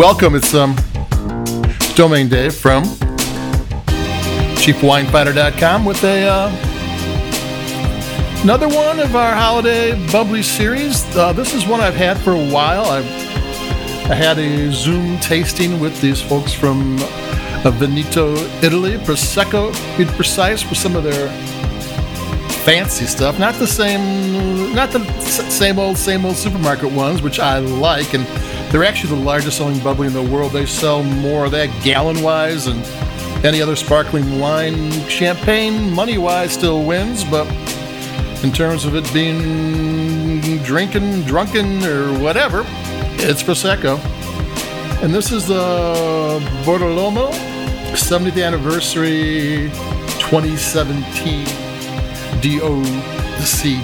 Welcome. It's um, Domain Dave from CheapWineFinder.com with a uh, another one of our holiday bubbly series. Uh, this is one I've had for a while. I've I had a Zoom tasting with these folks from uh, Veneto, Italy, Prosecco, be precise, with some of their fancy stuff. Not the same, not the same old, same old supermarket ones, which I like, and they're actually the largest selling bubbly in the world. They sell more of that gallon wise, and any other sparkling wine, champagne, money wise, still wins, but in terms of it being drinking, drunken, or whatever, it's Prosecco. And this is uh, the Bortolomiol 70th anniversary 2017 DOCG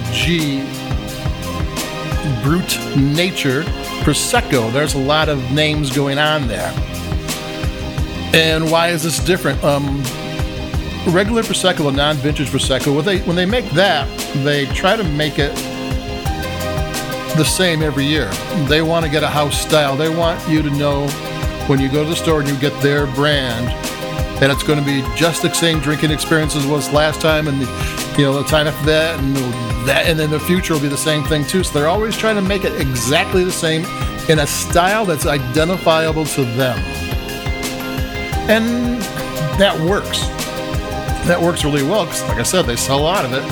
Brut Nature Prosecco. There's a lot of names going on there. And why is this different? Um, regular Prosecco, a non-vintage Prosecco, when they, when they make that, they try to make it the same every year. They want to get a house style. They want you to know when you go to the store and you get their brand and it's going to be just the same drinking experience as was last time and the, you know the time after that and that and then the future will be the same thing too. So they're always trying to make it exactly the same in a style that's identifiable to them. And that works. That works really well because like i said they sell a lot of it.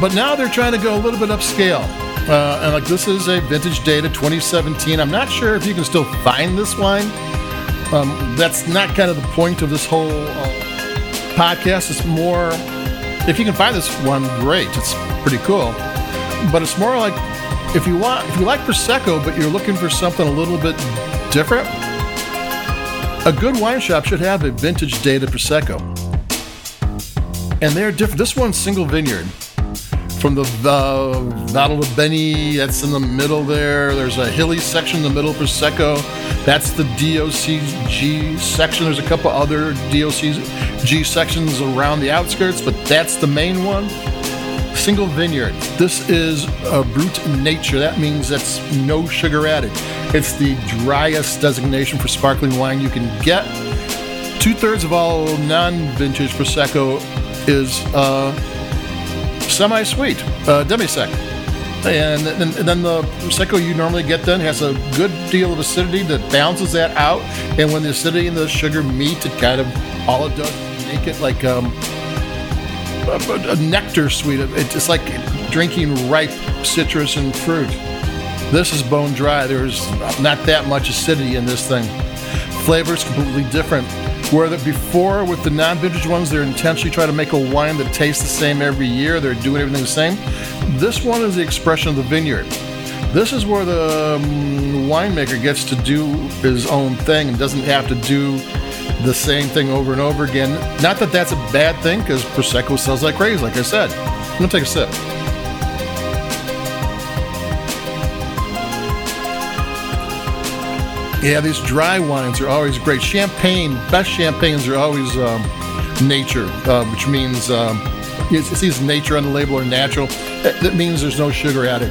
But now they're trying to go a little bit upscale uh, and like this is a vintage data 2017 i'm not sure if you can still find this wine. Um, that's not kind of the point of this whole uh, podcast. It's more if you can find this one great. It's pretty cool. But it's more like if you want if you like prosecco but you're looking for something a little bit different a good wine shop should have a vintage data prosecco. And they're different this one's single vineyard from the uh, Valdobbiadene, that's in the middle there. There's a hilly section in the middle, Prosecco. That's the DOCG section. There's a couple other DOCG sections around the outskirts, but that's the main one. Single vineyard. This is a brut nature. That means that's no sugar added. It's the driest designation for sparkling wine you can get. Two thirds of all non-vintage prosecco is. Uh, semi-sweet, uh, demi-sec. And, and, and, then the prosecco you normally get then has a good deal of acidity that balances that out. And when the acidity and the sugar meet, it kind of all it does make it like um, a, a, nectar sweet. It's like drinking ripe citrus and fruit. This is bone dry. There's not that much acidity in this thing. Flavor is completely different. Where that before with the non-vintage ones, they're intentionally trying to make a wine that tastes the same every year. They're doing everything the same. This one is the expression of the vineyard. This is where the um, winemaker gets to do his own thing and doesn't have to do the same thing over and over again. Not that that's a bad thing, because prosecco sells like crazy. Like I said, I'm gonna take a sip. Yeah, these dry wines are always great. Champagne, best champagnes are always um, nature, uh, which means um, it says nature on the label or natural. That means there's no sugar added.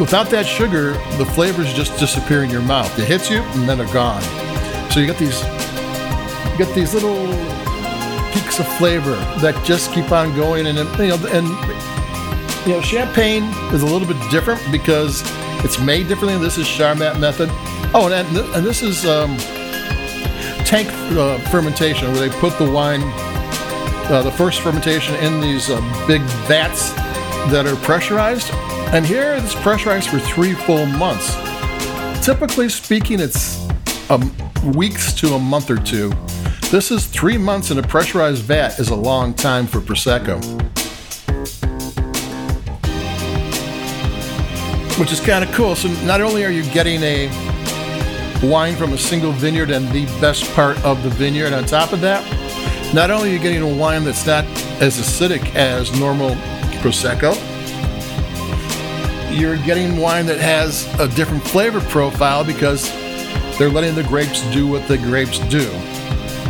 Without that sugar, the flavors just disappear in your mouth. It hits you and then they're gone. So you get these, you get these little peaks of flavor that just keep on going, and you know, and you know, champagne is a little bit different because it's made differently. This is Charmat method. Oh, and, and this is um, tank uh, fermentation, where they put the wine, uh, the first fermentation, in these uh, big vats that are pressurized. And here it's pressurized for three full months. Typically speaking, it's um, weeks to a month or two. This is three months in a pressurized vat is a long time for Prosecco. Which is kind of cool. So not only are you getting a wine from a single vineyard and the best part of the vineyard. On top of that, not only are you getting a wine that's not as acidic as normal Prosecco, you're getting wine that has a different flavor profile because they're letting the grapes do what the grapes do.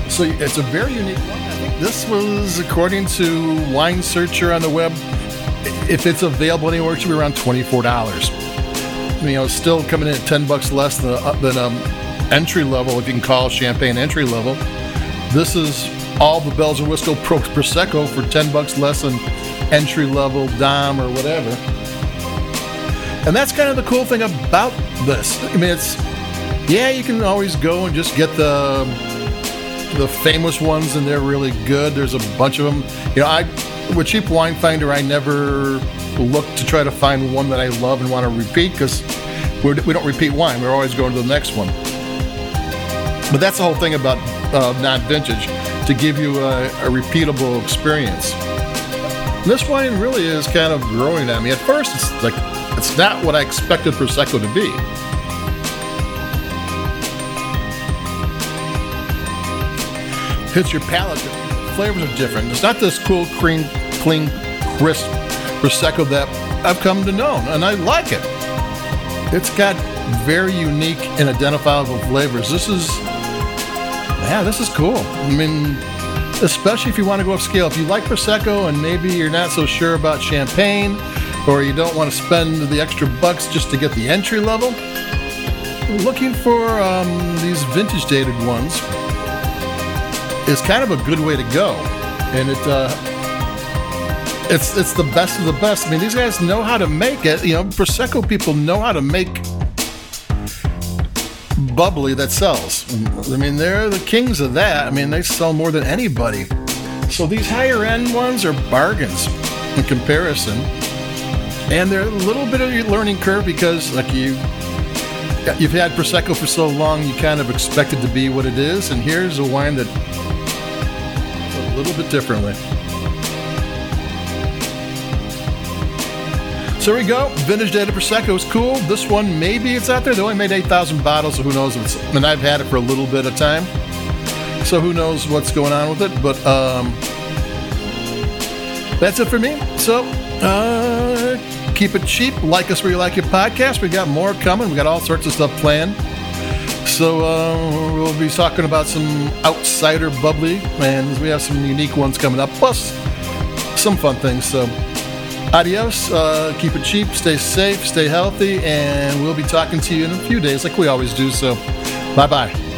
So it's a very unique one. I think this was, according to Wine Searcher on the web, if it's available anywhere, it should be around $24. You know, still coming in at 10 bucks less than, uh, than um, entry level, if you can call champagne entry level. This is all the bells and whistles Pro Prosecco for 10 bucks less than entry level Dom or whatever. And that's kind of the cool thing about this. I mean, it's, yeah, you can always go and just get the the famous ones and they're really good. There's a bunch of them. You know, I with Cheap Wine Finder, I never look to try to find one that I love and want to repeat because we don't repeat wine. We're always going to the next one. But that's the whole thing about uh, not vintage to give you a, a repeatable experience. This wine really is kind of growing on me. At first, it's like it's not what I expected Prosecco to be. hits your palate. The flavors are different. It's not this cool, cream, clean, crisp prosecco that I've come to know, and I like it. It's got very unique and identifiable flavors. This is, yeah, this is cool. I mean, especially if you want to go upscale. If you like prosecco and maybe you're not so sure about champagne, or you don't want to spend the extra bucks just to get the entry level, looking for um, these vintage dated ones is kind of a good way to go, and it uh, it's it's the best of the best. I mean, these guys know how to make it. You know, prosecco people know how to make bubbly that sells. I mean, they're the kings of that. I mean, they sell more than anybody. So these higher end ones are bargains in comparison, and they're a little bit of a learning curve because, like you. You've had Prosecco for so long, you kind of expect it to be what it is, and here's a wine that a little bit differently. So there we go. Vintage Data Prosecco is cool. This one, maybe it's out there. They only made 8,000 bottles, so who knows? And I've had it for a little bit of time. So who knows what's going on with it. But um, that's it for me. So uh, keep it cheap. Like us where you like your podcast. We got more coming. We got all sorts of stuff planned. So uh, we'll be talking about some outsider bubbly, and we have some unique ones coming up, plus some fun things. So adios, uh, keep it cheap, stay safe, stay healthy, and we'll be talking to you in a few days like we always do. So bye bye.